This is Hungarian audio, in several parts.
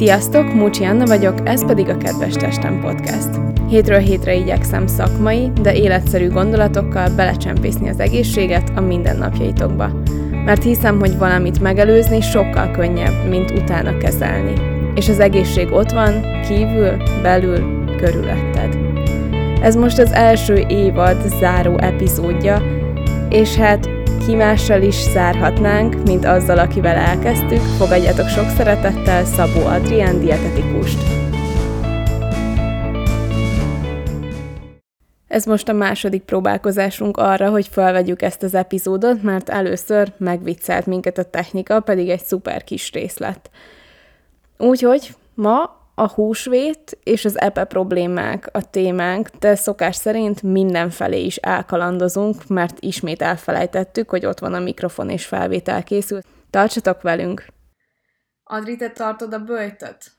Sziasztok, Múcsi Anna vagyok, ez pedig a Kedves Testem Podcast. Hétről hétre igyekszem szakmai, de életszerű gondolatokkal belecsempészni az egészséget a mindennapjaitokba. Mert hiszem, hogy valamit megelőzni sokkal könnyebb, mint utána kezelni. És az egészség ott van, kívül, belül, körülötted. Ez most az első évad záró epizódja, és hát ki mással is zárhatnánk, mint azzal, akivel elkezdtük. Fogadjatok sok szeretettel Szabó Adrián dietetikust. Ez most a második próbálkozásunk arra, hogy felvegyük ezt az epizódot, mert először megviccelt minket a technika, pedig egy szuper kis részlet. Úgyhogy ma a húsvét és az epe problémák a témánk, de szokás szerint mindenfelé is elkalandozunk, mert ismét elfelejtettük, hogy ott van a mikrofon és felvétel készült. Tartsatok velünk! Adri, te tartod a böjtöt?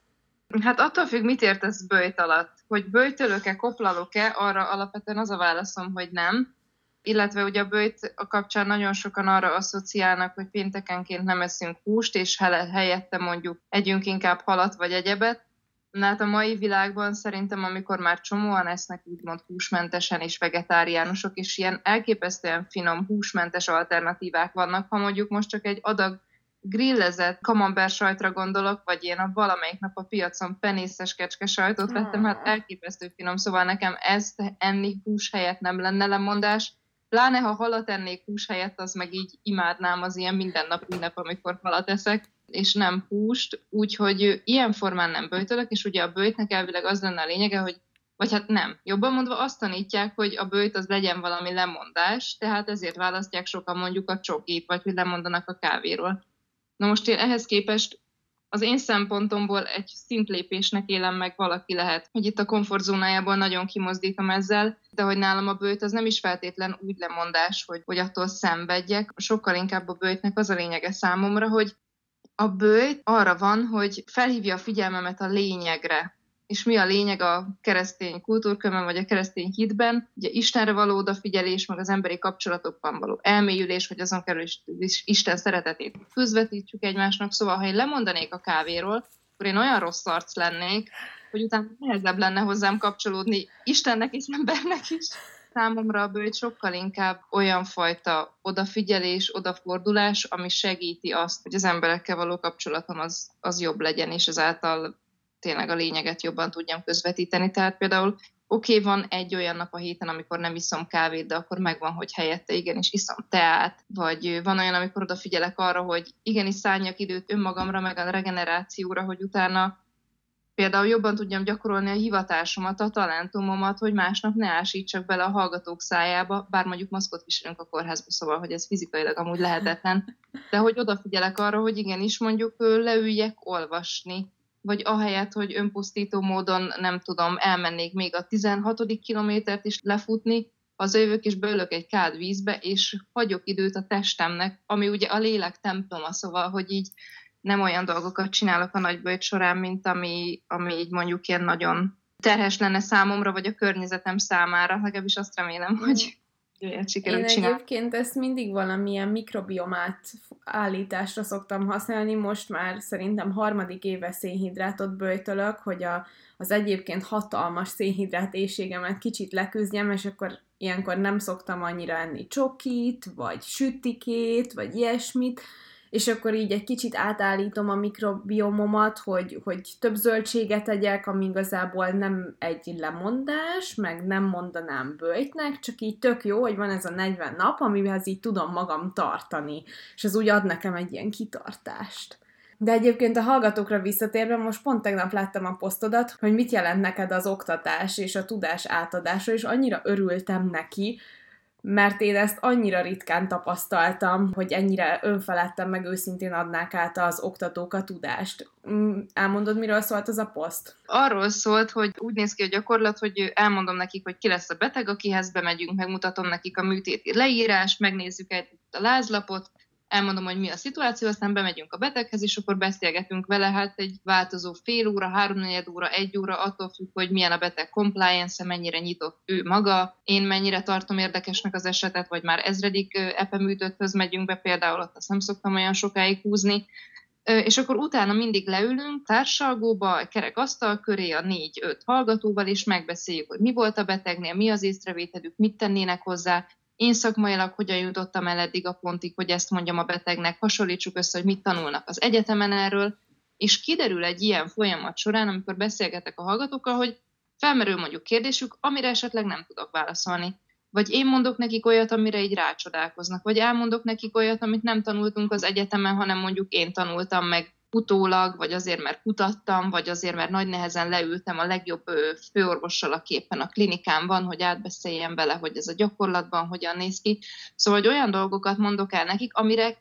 Hát attól függ, mit értesz böjt alatt. Hogy böjtölök-e, koplalok-e, arra alapvetően az a válaszom, hogy nem. Illetve ugye a böjt a kapcsán nagyon sokan arra asszociálnak, hogy péntekenként nem eszünk húst, és helyette mondjuk együnk inkább halat vagy egyebet Na hát a mai világban szerintem, amikor már csomóan esznek úgymond húsmentesen és vegetáriánusok, és ilyen elképesztően finom húsmentes alternatívák vannak, ha mondjuk most csak egy adag grillezett kamember sajtra gondolok, vagy én a valamelyik nap a piacon penészes kecske sajtot vettem, hát elképesztő finom, szóval nekem ezt enni hús helyett nem lenne lemondás, pláne ha halat ennék hús helyett, az meg így imádnám az ilyen mindennap ünnep, amikor halat eszek és nem húst, úgyhogy ilyen formán nem böjtölök, és ugye a böjtnek elvileg az lenne a lényege, hogy vagy hát nem. Jobban mondva azt tanítják, hogy a bőjt az legyen valami lemondás, tehát ezért választják sokan mondjuk a csokit, vagy hogy lemondanak a kávéról. Na most én ehhez képest az én szempontomból egy szintlépésnek élem meg valaki lehet, hogy itt a komfortzónájából nagyon kimozdítom ezzel, de hogy nálam a bőjt az nem is feltétlen úgy lemondás, hogy, hogy attól szenvedjek. Sokkal inkább a bőjtnek az a lényege számomra, hogy a bőjt arra van, hogy felhívja a figyelmemet a lényegre. És mi a lényeg a keresztény kultúrkörben, vagy a keresztény hitben? Ugye Istenre való odafigyelés, meg az emberi kapcsolatokban való elmélyülés, hogy azon kerül is Isten szeretetét közvetítsük egymásnak. Szóval, ha én lemondanék a kávéról, akkor én olyan rossz arc lennék, hogy utána nehezebb lenne hozzám kapcsolódni Istennek és embernek is. Számomra a bölcs sokkal inkább olyan fajta odafigyelés, odafordulás, ami segíti azt, hogy az emberekkel való kapcsolatom az, az jobb legyen, és ezáltal tényleg a lényeget jobban tudjam közvetíteni. Tehát például oké, okay, van egy olyan nap a héten, amikor nem iszom kávét, de akkor megvan, hogy helyette igenis iszom teát, vagy van olyan, amikor odafigyelek arra, hogy igenis szálljak időt önmagamra, meg a regenerációra, hogy utána például jobban tudjam gyakorolni a hivatásomat, a talentumomat, hogy másnap ne ásítsak bele a hallgatók szájába, bár mondjuk maszkot viselünk a kórházba, szóval, hogy ez fizikailag amúgy lehetetlen, de hogy odafigyelek arra, hogy igenis mondjuk leüljek olvasni, vagy ahelyett, hogy önpusztító módon nem tudom, elmennék még a 16. kilométert is lefutni, az jövök és beülök egy kád vízbe, és hagyok időt a testemnek, ami ugye a lélek temploma, szóval, hogy így nem olyan dolgokat csinálok a nagybőjt során, mint ami, ami így mondjuk ilyen nagyon terhes lenne számomra, vagy a környezetem számára. Legalábbis azt remélem, hogy ilyet sikerült Én csinálni. egyébként ezt mindig valamilyen mikrobiomát állításra szoktam használni, most már szerintem harmadik éve szénhidrátot bőjtölök, hogy a, az egyébként hatalmas szénhidrát éjségemet kicsit leküzdjem, és akkor ilyenkor nem szoktam annyira enni csokit, vagy sütikét, vagy ilyesmit, és akkor így egy kicsit átállítom a mikrobiomomat, hogy, hogy több zöldséget tegyek, ami igazából nem egy lemondás, meg nem mondanám bőjtnek, csak így tök jó, hogy van ez a 40 nap, amihez így tudom magam tartani, és ez úgy ad nekem egy ilyen kitartást. De egyébként a hallgatókra visszatérve, most pont tegnap láttam a posztodat, hogy mit jelent neked az oktatás és a tudás átadása, és annyira örültem neki, mert én ezt annyira ritkán tapasztaltam, hogy ennyire önfeledtem meg őszintén adnák át az oktatók a tudást. Mm, elmondod, miről szólt az a poszt? Arról szólt, hogy úgy néz ki a gyakorlat, hogy elmondom nekik, hogy ki lesz a beteg, akihez bemegyünk, megmutatom nekik a műtéti leírás, megnézzük egy a lázlapot, elmondom, hogy mi a szituáció, aztán bemegyünk a beteghez, és akkor beszélgetünk vele, hát egy változó fél óra, háromnegyed óra, egy óra, attól függ, hogy milyen a beteg compliance mennyire nyitott ő maga, én mennyire tartom érdekesnek az esetet, vagy már ezredik epeműtőthöz megyünk be, például ott azt nem szoktam olyan sokáig húzni, és akkor utána mindig leülünk társalgóba, kerek asztal köré a négy-öt hallgatóval, és megbeszéljük, hogy mi volt a betegnél, mi az észrevételük, mit tennének hozzá, én szakmailag hogyan jutottam el eddig a pontig, hogy ezt mondjam a betegnek, hasonlítsuk össze, hogy mit tanulnak az egyetemen erről, és kiderül egy ilyen folyamat során, amikor beszélgetek a hallgatókkal, hogy felmerül mondjuk kérdésük, amire esetleg nem tudok válaszolni. Vagy én mondok nekik olyat, amire így rácsodálkoznak, vagy elmondok nekik olyat, amit nem tanultunk az egyetemen, hanem mondjuk én tanultam meg utólag, vagy azért, mert kutattam, vagy azért, mert nagy nehezen leültem a legjobb főorvossal, a képen a klinikán van, hogy átbeszéljem vele, hogy ez a gyakorlatban hogyan néz ki. Szóval, hogy olyan dolgokat mondok el nekik, amire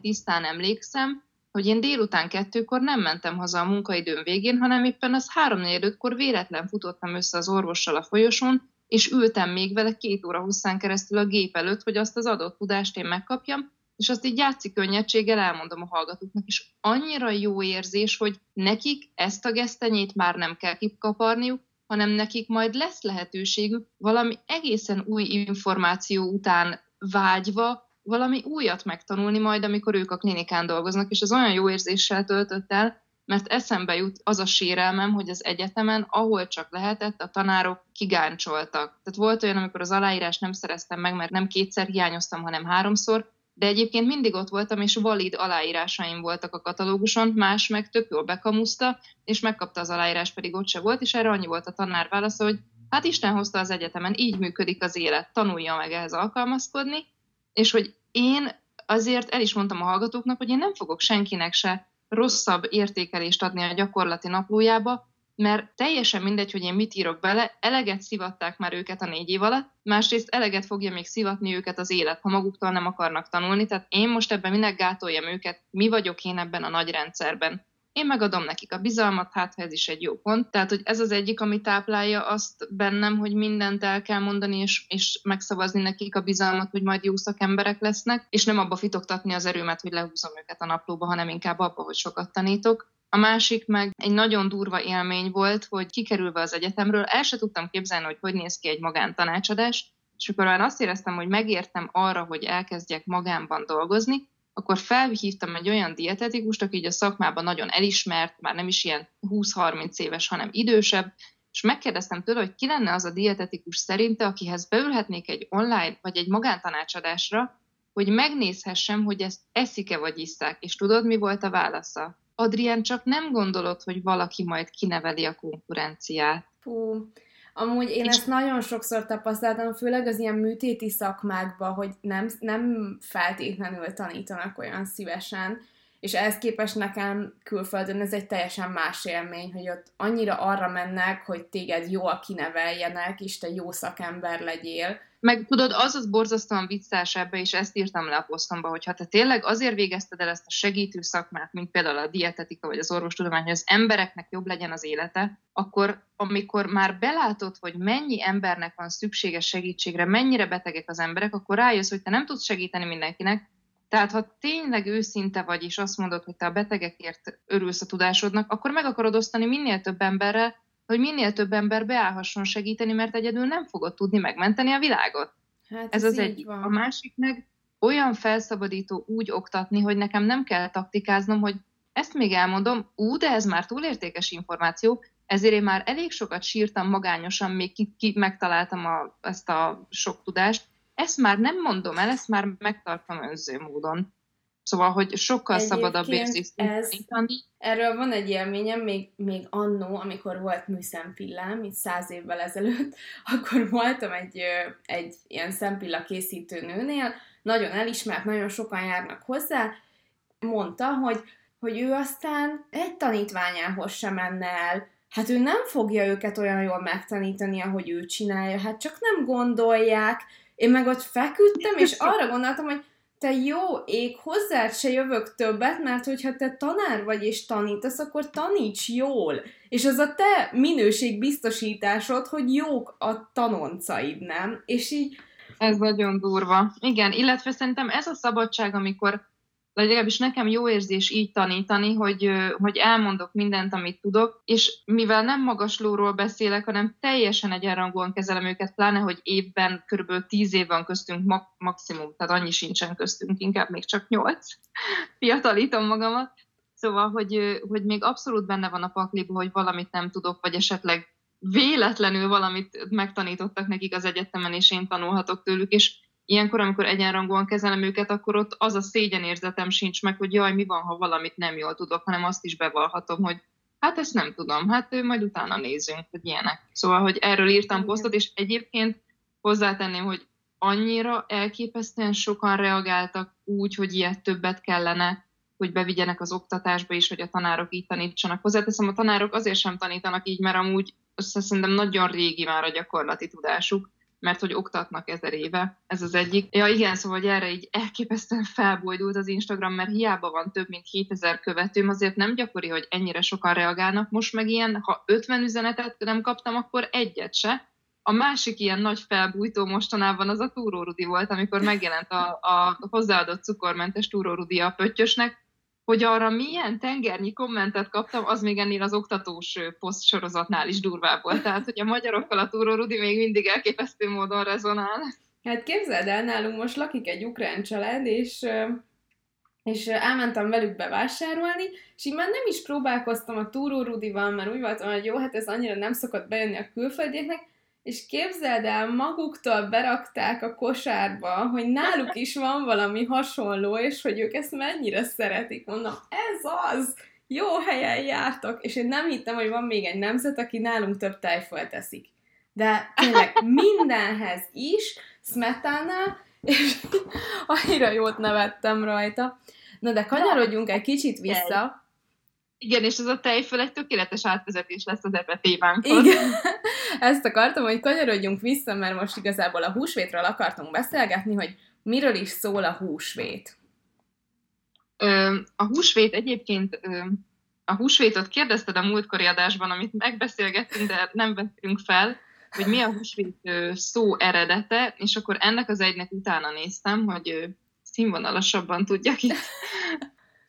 tisztán emlékszem, hogy én délután kettőkor nem mentem haza a munkaidőm végén, hanem éppen az három kor véletlen futottam össze az orvossal a folyosón, és ültem még vele két óra hosszán keresztül a gép előtt, hogy azt az adott tudást én megkapjam, és azt így játszik könnyedséggel elmondom a hallgatóknak, és annyira jó érzés, hogy nekik ezt a gesztenyét már nem kell kikaparniuk, hanem nekik majd lesz lehetőségük valami egészen új információ után vágyva, valami újat megtanulni majd, amikor ők a klinikán dolgoznak, és az olyan jó érzéssel töltött el, mert eszembe jut az a sérelmem, hogy az egyetemen, ahol csak lehetett, a tanárok kigáncsoltak. Tehát volt olyan, amikor az aláírás nem szereztem meg, mert nem kétszer hiányoztam, hanem háromszor, de egyébként mindig ott voltam, és valid aláírásaim voltak a katalóguson, más meg tök jól bekamuszta, és megkapta az aláírás, pedig ott se volt, és erre annyi volt a tanár válasza, hogy hát Isten hozta az egyetemen, így működik az élet, tanulja meg ehhez alkalmazkodni, és hogy én azért el is mondtam a hallgatóknak, hogy én nem fogok senkinek se rosszabb értékelést adni a gyakorlati naplójába, mert teljesen mindegy, hogy én mit írok bele, eleget szivatták már őket a négy év alatt, másrészt eleget fogja még szivatni őket az élet, ha maguktól nem akarnak tanulni, tehát én most ebben minek gátoljam őket, mi vagyok én ebben a nagy rendszerben. Én megadom nekik a bizalmat, hát ez is egy jó pont. Tehát, hogy ez az egyik, ami táplálja azt bennem, hogy mindent el kell mondani, és, és megszavazni nekik a bizalmat, hogy majd jó szakemberek lesznek, és nem abba fitoktatni az erőmet, hogy lehúzom őket a naplóba, hanem inkább abba, hogy sokat tanítok. A másik meg egy nagyon durva élmény volt, hogy kikerülve az egyetemről, el se tudtam képzelni, hogy hogy néz ki egy magántanácsadás, és akkor már azt éreztem, hogy megértem arra, hogy elkezdjek magánban dolgozni, akkor felhívtam egy olyan dietetikust, aki így a szakmában nagyon elismert, már nem is ilyen 20-30 éves, hanem idősebb, és megkérdeztem tőle, hogy ki lenne az a dietetikus szerinte, akihez beülhetnék egy online vagy egy magántanácsadásra, hogy megnézhessem, hogy ezt eszik-e vagy iszák. És tudod, mi volt a válasza? Adrián, csak nem gondolod, hogy valaki majd kineveli a konkurenciát. Fú, Amúgy én és... ezt nagyon sokszor tapasztaltam, főleg az ilyen műtéti szakmákban, hogy nem, nem feltétlenül tanítanak olyan szívesen, és ehhez képest nekem külföldön ez egy teljesen más élmény, hogy ott annyira arra mennek, hogy téged jól kineveljenek, és te jó szakember legyél, meg tudod, az az borzasztóan viccás ebbe, és ezt írtam le a posztomba, hogy ha te tényleg azért végezted el ezt a segítő szakmát, mint például a dietetika vagy az orvostudomány, hogy az embereknek jobb legyen az élete, akkor amikor már belátod, hogy mennyi embernek van szüksége segítségre, mennyire betegek az emberek, akkor rájössz, hogy te nem tudsz segíteni mindenkinek, tehát, ha tényleg őszinte vagy, és azt mondod, hogy te a betegekért örülsz a tudásodnak, akkor meg akarod osztani minél több emberrel, hogy minél több ember beállhasson segíteni, mert egyedül nem fogod tudni megmenteni a világot. Hát ez, ez az egy. Van. A másik meg olyan felszabadító úgy oktatni, hogy nekem nem kell taktikáznom, hogy ezt még elmondom, ú, de ez már túlértékes információ, ezért én már elég sokat sírtam magányosan, még ki, ki megtaláltam a, ezt a sok tudást. Ezt már nem mondom el, ezt már megtartom önző módon. Szóval, hogy sokkal Egyébként szabadabb érzést ez, Erről van egy élményem, még, még annó, amikor volt műszempillám, itt száz évvel ezelőtt, akkor voltam egy, egy ilyen szempilla készítő nőnél, nagyon elismert, nagyon sokan járnak hozzá, mondta, hogy, hogy ő aztán egy tanítványához sem menne el, hát ő nem fogja őket olyan jól megtanítani, ahogy ő csinálja, hát csak nem gondolják. Én meg ott feküdtem, és arra gondoltam, hogy te jó ég, hozzád se jövök többet, mert hogyha te tanár vagy és tanítasz, akkor taníts jól. És az a te minőségbiztosításod, hogy jók a tanoncaid, nem? És így... Ez nagyon durva. Igen, illetve szerintem ez a szabadság, amikor legalábbis nekem jó érzés így tanítani, hogy, hogy elmondok mindent, amit tudok, és mivel nem magaslóról beszélek, hanem teljesen egyenrangúan kezelem őket, pláne, hogy évben körülbelül tíz év van köztünk ma- maximum, tehát annyi sincsen köztünk, inkább még csak nyolc. Fiatalítom magamat. Szóval, hogy, hogy még abszolút benne van a pakliba, hogy valamit nem tudok, vagy esetleg véletlenül valamit megtanítottak nekik az egyetemen, és én tanulhatok tőlük, és ilyenkor, amikor egyenrangúan kezelem őket, akkor ott az a szégyenérzetem sincs meg, hogy jaj, mi van, ha valamit nem jól tudok, hanem azt is bevallhatom, hogy hát ezt nem tudom, hát majd utána nézzünk, hogy ilyenek. Szóval, hogy erről írtam posztot, és egyébként hozzátenném, hogy annyira elképesztően sokan reagáltak úgy, hogy ilyet többet kellene, hogy bevigyenek az oktatásba is, hogy a tanárok így tanítsanak. Hozzáteszem, a tanárok azért sem tanítanak így, mert amúgy szerintem nagyon régi már a gyakorlati tudásuk, mert hogy oktatnak ezer éve, ez az egyik. Ja igen, szóval hogy erre így elképesztően felbojdult az Instagram, mert hiába van több mint 7000 követőm, azért nem gyakori, hogy ennyire sokan reagálnak. Most meg ilyen, ha 50 üzenetet nem kaptam, akkor egyet se. A másik ilyen nagy felbújtó mostanában az a Túró Rudi volt, amikor megjelent a, a hozzáadott cukormentes Túró Rudi a pöttyösnek, hogy arra milyen tengernyi kommentet kaptam, az még ennél az oktatós poszt sorozatnál is durvább volt. Tehát, hogy a magyarokkal a Túró Rudi még mindig elképesztő módon rezonál. Hát képzeld el, nálunk most lakik egy ukrán család, és és elmentem velük bevásárolni, és így már nem is próbálkoztam a Túró Rudival, mert úgy voltam, hogy jó, hát ez annyira nem szokott bejönni a külföldieknek, és képzeld el, maguktól berakták a kosárba, hogy náluk is van valami hasonló, és hogy ők ezt mennyire szeretik. Mondom, ez az! Jó helyen jártok! És én nem hittem, hogy van még egy nemzet, aki nálunk több tejfölt eszik. De tényleg mindenhez is, smetana, és annyira jót nevettem rajta. Na de kanyarodjunk egy kicsit vissza. Igen, és ez a tejföl egy tökéletes átvezetés lesz az ebbe témánkhoz. Igen, ezt akartam, hogy kanyarodjunk vissza, mert most igazából a húsvétről akartunk beszélgetni, hogy miről is szól a húsvét. A húsvét egyébként, a húsvétot kérdezted a múltkori adásban, amit megbeszélgettünk, de nem vettünk fel, hogy mi a húsvét szó eredete, és akkor ennek az egynek utána néztem, hogy színvonalasabban tudjak itt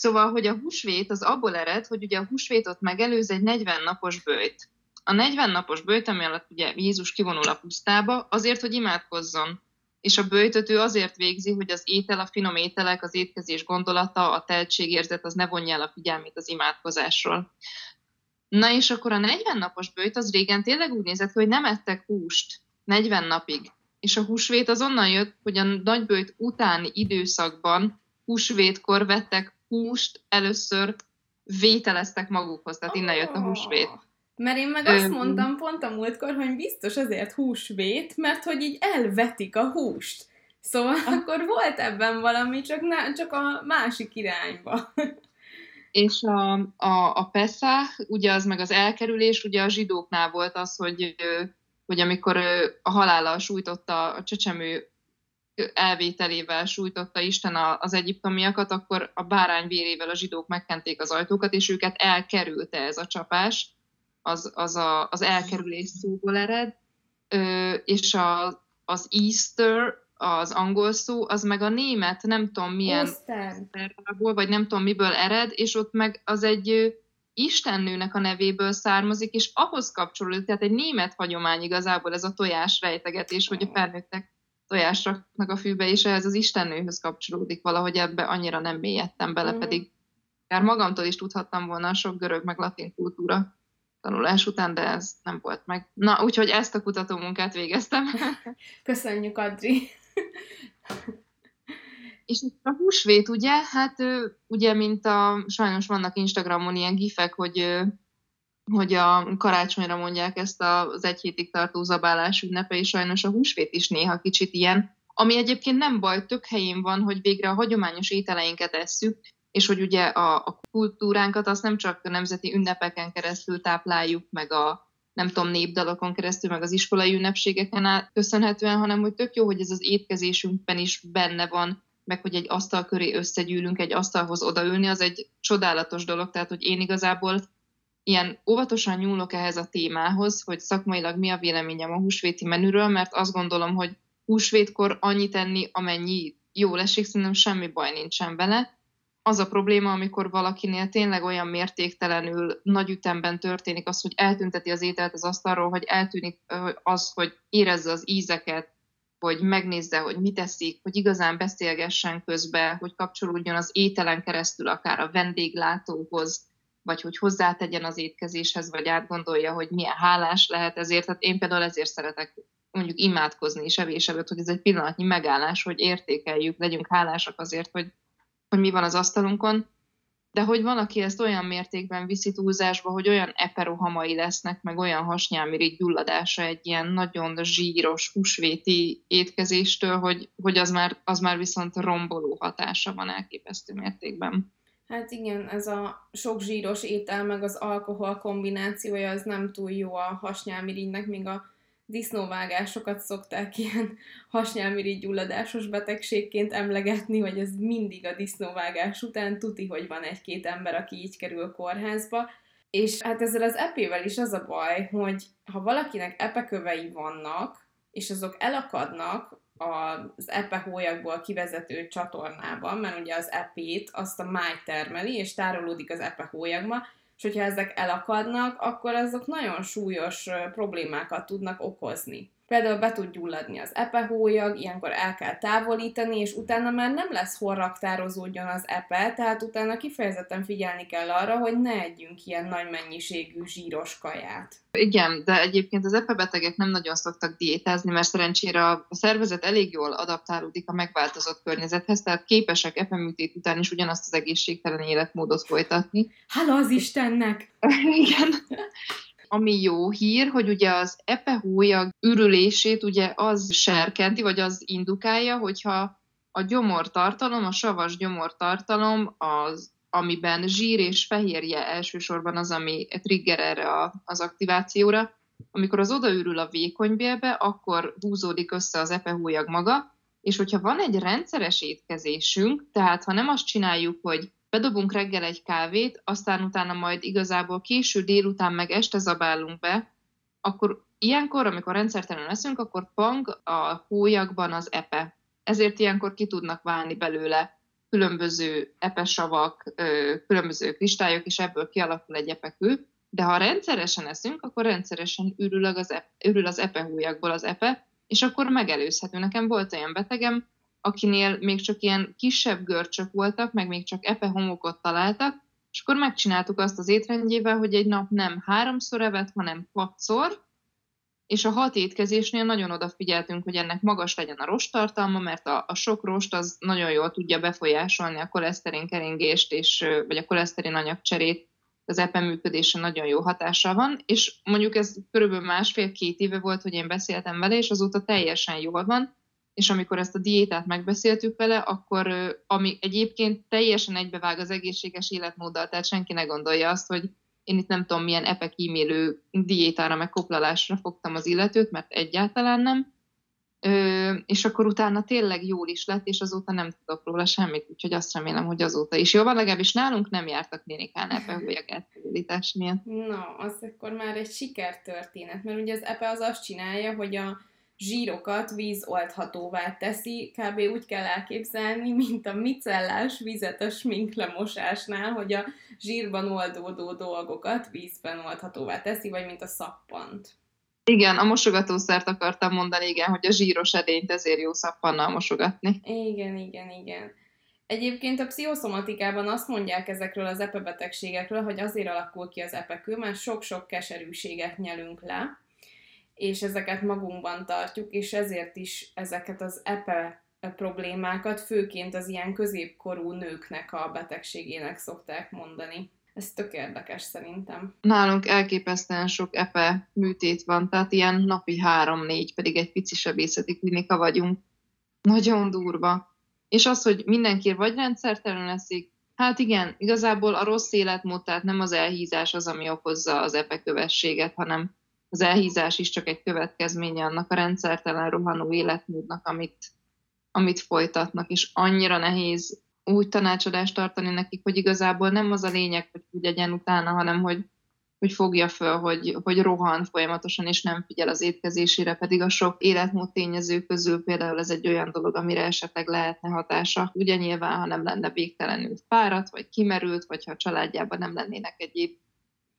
Szóval, hogy a húsvét az abból ered, hogy ugye a húsvétot megelőz egy 40 napos bőjt. A 40 napos bőjt, ami alatt ugye Jézus kivonul a pusztába, azért, hogy imádkozzon. És a bőjtöt azért végzi, hogy az étel, a finom ételek, az étkezés gondolata, a tehetségérzet az ne vonja el a figyelmét az imádkozásról. Na és akkor a 40 napos bőjt az régen tényleg úgy nézett hogy nem ettek húst 40 napig. És a húsvét az onnan jött, hogy a nagybőjt utáni időszakban húsvétkor vettek húst először vételeztek magukhoz, tehát innen jött a húsvét. Mert én meg azt mondtam pont a múltkor, hogy biztos azért húsvét, mert hogy így elvetik a húst. Szóval akkor volt ebben valami, csak, ne, csak a másik irányba. És a, a, a Pesach, ugye az meg az elkerülés, ugye a zsidóknál volt az, hogy, hogy amikor a halállal sújtotta a csecsemő elvételével sújtotta Isten az egyiptomiakat, akkor a bárány vérével a zsidók megkenték az ajtókat, és őket elkerülte ez a csapás, az, az a, az elkerülés szóból ered, Ö, és a, az Easter, az angol szó, az meg a német, nem tudom milyen szervából, vagy nem tudom miből ered, és ott meg az egy istennőnek a nevéből származik, és ahhoz kapcsolódik, tehát egy német hagyomány igazából ez a tojás rejtegetés, hogy a felnőttek tojást raknak a fűbe, és ehhez az istennőhöz kapcsolódik valahogy ebbe annyira nem mélyedtem bele, mm. pedig akár magamtól is tudhattam volna a sok görög meg latin kultúra tanulás után, de ez nem volt meg. Na, úgyhogy ezt a kutatómunkát végeztem. Köszönjük, Adri! És a húsvét, ugye, hát ugye, mint a, sajnos vannak Instagramon ilyen gifek, hogy hogy a karácsonyra mondják ezt az egy hétig tartó zabálás ünnepe, és sajnos a húsvét is néha kicsit ilyen, ami egyébként nem baj, tök helyén van, hogy végre a hagyományos ételeinket esszük, és hogy ugye a, a kultúránkat azt nem csak a nemzeti ünnepeken keresztül tápláljuk, meg a nem tudom, népdalokon keresztül, meg az iskolai ünnepségeken át köszönhetően, hanem hogy tök jó, hogy ez az étkezésünkben is benne van, meg hogy egy asztal köré összegyűlünk, egy asztalhoz odaülni, az egy csodálatos dolog, tehát hogy én igazából ilyen óvatosan nyúlok ehhez a témához, hogy szakmailag mi a véleményem a húsvéti menüről, mert azt gondolom, hogy húsvétkor annyit enni, amennyi jól esik, szerintem semmi baj nincsen vele. Az a probléma, amikor valakinél tényleg olyan mértéktelenül nagy ütemben történik az, hogy eltünteti az ételt az asztalról, hogy eltűnik az, hogy érezze az ízeket, hogy megnézze, hogy mit teszik, hogy igazán beszélgessen közbe, hogy kapcsolódjon az ételen keresztül akár a vendéglátóhoz, vagy hogy hozzátegyen az étkezéshez, vagy átgondolja, hogy milyen hálás lehet ezért. Tehát én például ezért szeretek mondjuk imádkozni és evés előtt, hogy ez egy pillanatnyi megállás, hogy értékeljük, legyünk hálásak azért, hogy, hogy mi van az asztalunkon, de hogy van, aki ezt olyan mértékben viszi túlzásba, hogy olyan eperohamai lesznek, meg olyan hasnyálmirigy gyulladása egy ilyen nagyon zsíros, húsvéti étkezéstől, hogy, hogy az, már, az már viszont romboló hatása van elképesztő mértékben. Hát igen, ez a sok zsíros étel, meg az alkohol kombinációja, az nem túl jó a hasnyálmirigynek, még a disznóvágásokat szokták ilyen hasnyálmirigy gyulladásos betegségként emlegetni, hogy ez mindig a disznóvágás után tuti, hogy van egy-két ember, aki így kerül kórházba. És hát ezzel az epével is az a baj, hogy ha valakinek epekövei vannak, és azok elakadnak az epe hólyagból kivezető csatornában, mert ugye az epét azt a máj termeli, és tárolódik az epe hólyagba, és hogyha ezek elakadnak, akkor azok nagyon súlyos problémákat tudnak okozni. Például be tud gyulladni az epehólyag, ilyenkor el kell távolítani, és utána már nem lesz hol raktározódjon az epe, tehát utána kifejezetten figyelni kell arra, hogy ne együnk ilyen nagy mennyiségű zsíros kaját. Igen, de egyébként az epebetegek nem nagyon szoktak diétázni, mert szerencsére a szervezet elég jól adaptálódik a megváltozott környezethez, tehát képesek epeműtét után is ugyanazt az egészségtelen életmódot folytatni. Hála az Istennek! Igen ami jó hír, hogy ugye az epehólyag ürülését ugye az serkenti, vagy az indukálja, hogyha a gyomortartalom, a savas gyomortartalom, az, amiben zsír és fehérje elsősorban az, ami trigger erre a, az aktivációra, amikor az odaürül a vékonybélbe, akkor húzódik össze az epehólyag maga, és hogyha van egy rendszeres étkezésünk, tehát ha nem azt csináljuk, hogy bedobunk reggel egy kávét, aztán utána majd igazából késő délután meg este zabálunk be, akkor ilyenkor, amikor rendszertelen leszünk, akkor pang a hólyagban az epe. Ezért ilyenkor ki tudnak válni belőle különböző epesavak, különböző kristályok, és ebből kialakul egy epekő. De ha rendszeresen eszünk, akkor rendszeresen ürül az, epe, ürül az epehólyagból az epe, és akkor megelőzhető. Nekem volt olyan betegem, akinél még csak ilyen kisebb görcsök voltak, meg még csak epe homokot találtak, és akkor megcsináltuk azt az étrendjével, hogy egy nap nem háromszor evett, hanem hatszor, és a hat étkezésnél nagyon odafigyeltünk, hogy ennek magas legyen a rostartalma, mert a, a sok rost az nagyon jól tudja befolyásolni a koleszterin keringést, és, vagy a koleszterin anyagcserét, az epe működése nagyon jó hatással van, és mondjuk ez körülbelül másfél-két éve volt, hogy én beszéltem vele, és azóta teljesen jól van, és amikor ezt a diétát megbeszéltük vele, akkor ami egyébként teljesen egybevág az egészséges életmóddal, tehát senki ne gondolja azt, hogy én itt nem tudom milyen epekímélő diétára meg koplalásra fogtam az illetőt, mert egyáltalán nem. Ö, és akkor utána tényleg jól is lett, és azóta nem tudok róla semmit, úgyhogy azt remélem, hogy azóta is jó van, legalábbis nálunk nem jártak nénikán epehőjeg elterülítás miatt. Na, az akkor már egy sikertörténet, mert ugye az epe az azt csinálja, hogy a zsírokat vízoldhatóvá teszi, kb. úgy kell elképzelni, mint a micellás vizet a sminklemosásnál, hogy a zsírban oldódó dolgokat vízben oldhatóvá teszi, vagy mint a szappant. Igen, a mosogatószert akartam mondani, igen, hogy a zsíros edényt ezért jó szappannal mosogatni. Igen, igen, igen. Egyébként a pszichoszomatikában azt mondják ezekről az epebetegségekről, hogy azért alakul ki az epekő, mert sok-sok keserűséget nyelünk le, és ezeket magunkban tartjuk, és ezért is ezeket az epe problémákat főként az ilyen középkorú nőknek a betegségének szokták mondani. Ez tök érdekes szerintem. Nálunk elképesztően sok epe műtét van, tehát ilyen napi három-négy, pedig egy pici sebészeti klinika vagyunk. Nagyon durva. És az, hogy mindenki vagy rendszertelen leszik, hát igen, igazából a rossz életmód, tehát nem az elhízás az, ami okozza az epekövességet, hanem az elhízás is csak egy következménye annak a rendszertelen rohanó életmódnak, amit, amit folytatnak, és annyira nehéz úgy tanácsadást tartani nekik, hogy igazából nem az a lényeg, hogy úgy legyen utána, hanem hogy, hogy fogja föl, hogy, hogy rohan folyamatosan, és nem figyel az étkezésére, pedig a sok életmód tényező közül például ez egy olyan dolog, amire esetleg lehetne hatása. Ugye nyilván, ha nem lenne végtelenül fáradt, vagy kimerült, vagy ha a családjában nem lennének egyéb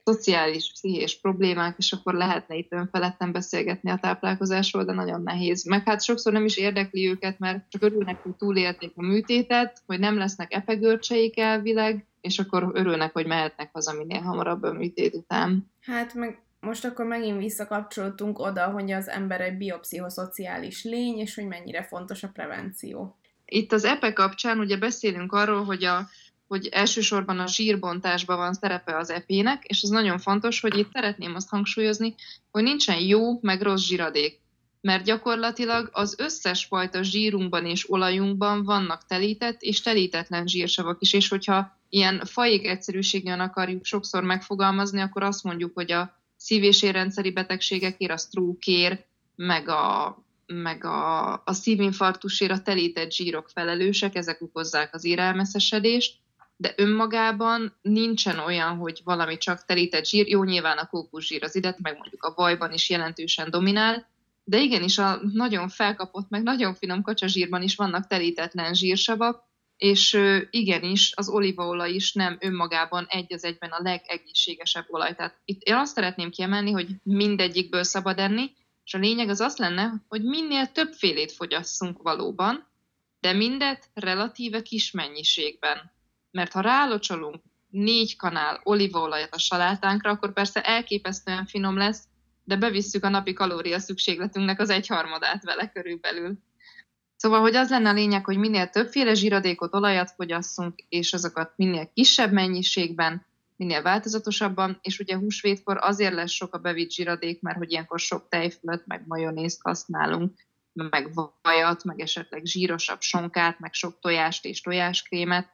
szociális, pszichés problémák, és akkor lehetne itt önfeledten beszélgetni a táplálkozásról, de nagyon nehéz. Meg hát sokszor nem is érdekli őket, mert csak örülnek, hogy túlélték a műtétet, hogy nem lesznek epegörcseik elvileg, és akkor örülnek, hogy mehetnek haza minél hamarabb a műtét után. Hát meg most akkor megint visszakapcsoltunk oda, hogy az ember egy biopszichoszociális lény, és hogy mennyire fontos a prevenció. Itt az EPE kapcsán ugye beszélünk arról, hogy a hogy elsősorban a zsírbontásban van szerepe az epének, és ez nagyon fontos, hogy itt szeretném azt hangsúlyozni, hogy nincsen jó meg rossz zsíradék, mert gyakorlatilag az összes fajta zsírunkban és olajunkban vannak telített és telítetlen zsírsavak is, és hogyha ilyen fajék egyszerűségen akarjuk sokszor megfogalmazni, akkor azt mondjuk, hogy a szív- és érrendszeri betegségekért a sztrókér, meg a, meg a, a szívinfarktusért a telített zsírok felelősek, ezek okozzák az érelmeszesedést, de önmagában nincsen olyan, hogy valami csak telített zsír, jó, nyilván a kókuszsír az ide, meg mondjuk a vajban is jelentősen dominál, de igenis a nagyon felkapott, meg nagyon finom kacsazsírban is vannak telítetlen zsírsavak, és igenis az olívaolaj is nem önmagában egy az egyben a legegészségesebb olaj. Tehát itt én azt szeretném kiemelni, hogy mindegyikből szabad enni, és a lényeg az az lenne, hogy minél többfélét fogyasszunk valóban, de mindet relatíve kis mennyiségben mert ha rálocsolunk négy kanál olívaolajat a salátánkra, akkor persze elképesztően finom lesz, de bevisszük a napi kalória szükségletünknek az egyharmadát vele körülbelül. Szóval, hogy az lenne a lényeg, hogy minél többféle zsíradékot, olajat fogyasszunk, és azokat minél kisebb mennyiségben, minél változatosabban, és ugye húsvétkor azért lesz sok a bevitt zsíradék, mert hogy ilyenkor sok tejfölött, meg majonézt használunk, meg vajat, meg esetleg zsírosabb sonkát, meg sok tojást és tojáskrémet,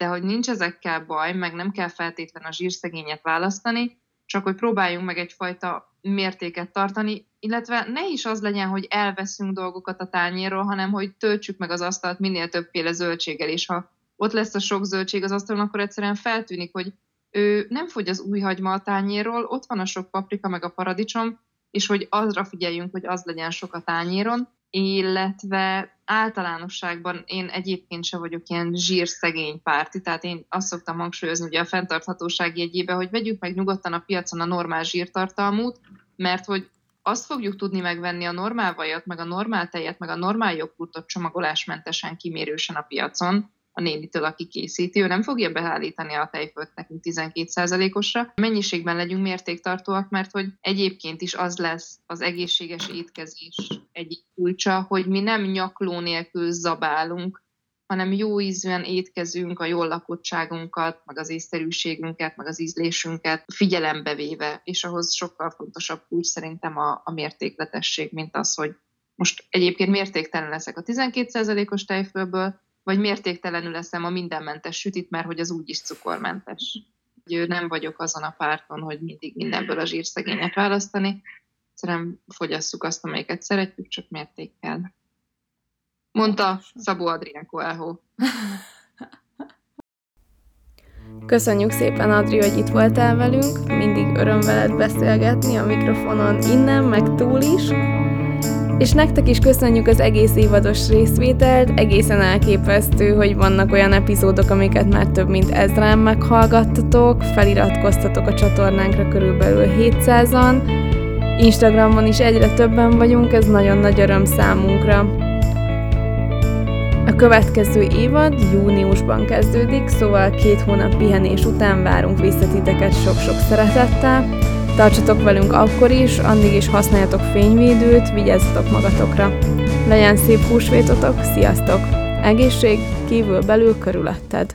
de hogy nincs ezekkel baj, meg nem kell feltétlen a zsírszegényet választani, csak hogy próbáljunk meg egyfajta mértéket tartani, illetve ne is az legyen, hogy elveszünk dolgokat a tányérról, hanem hogy töltsük meg az asztalt minél többféle zöldséggel, és ha ott lesz a sok zöldség az asztalon, akkor egyszerűen feltűnik, hogy ő nem fogy az új hagyma a tányérról, ott van a sok paprika meg a paradicsom, és hogy azra figyeljünk, hogy az legyen sok a tányéron, illetve általánosságban én egyébként se vagyok ilyen zsírszegény párti, tehát én azt szoktam hangsúlyozni ugye a fenntarthatóság jegyébe, hogy vegyük meg nyugodtan a piacon a normál zsírtartalmút, mert hogy azt fogjuk tudni megvenni a normál vajat, meg a normál tejet, meg a normál jogurtot csomagolásmentesen, kimérősen a piacon, a nénitől, aki készíti, ő nem fogja beállítani a tejfölt nekünk 12%-osra. Mennyiségben legyünk mértéktartóak, mert hogy egyébként is az lesz az egészséges étkezés egyik kulcsa, hogy mi nem nyakló nélkül zabálunk, hanem jó ízűen étkezünk a jól lakottságunkat, meg az észterűségünket, meg az ízlésünket figyelembe véve, és ahhoz sokkal fontosabb kulcs szerintem a, a mértékletesség, mint az, hogy most egyébként mértéktelen leszek a 12%-os tejfölből, vagy mértéktelenül eszem a mindenmentes sütit, mert hogy az úgyis cukormentes. Nem vagyok azon a párton, hogy mindig mindenből a zsírszegényet választani. Szerintem fogyasszuk azt, amelyiket szeretjük, csak mértékkel. Mondta Szabó Adrián Coelho. Köszönjük szépen, Adri, hogy itt voltál velünk. Mindig öröm veled beszélgetni a mikrofonon innen, meg túl is. És nektek is köszönjük az egész évados részvételt, egészen elképesztő, hogy vannak olyan epizódok, amiket már több mint ezrán meghallgattatok, feliratkoztatok a csatornánkra körülbelül 700-an, Instagramon is egyre többen vagyunk, ez nagyon nagy öröm számunkra. A következő évad júniusban kezdődik, szóval két hónap pihenés után várunk vissza titeket sok-sok szeretettel. Tartsatok velünk akkor is, addig is használjatok fényvédőt, vigyázzatok magatokra. Legyen szép húsvétotok, sziasztok! Egészség kívül belül körülötted!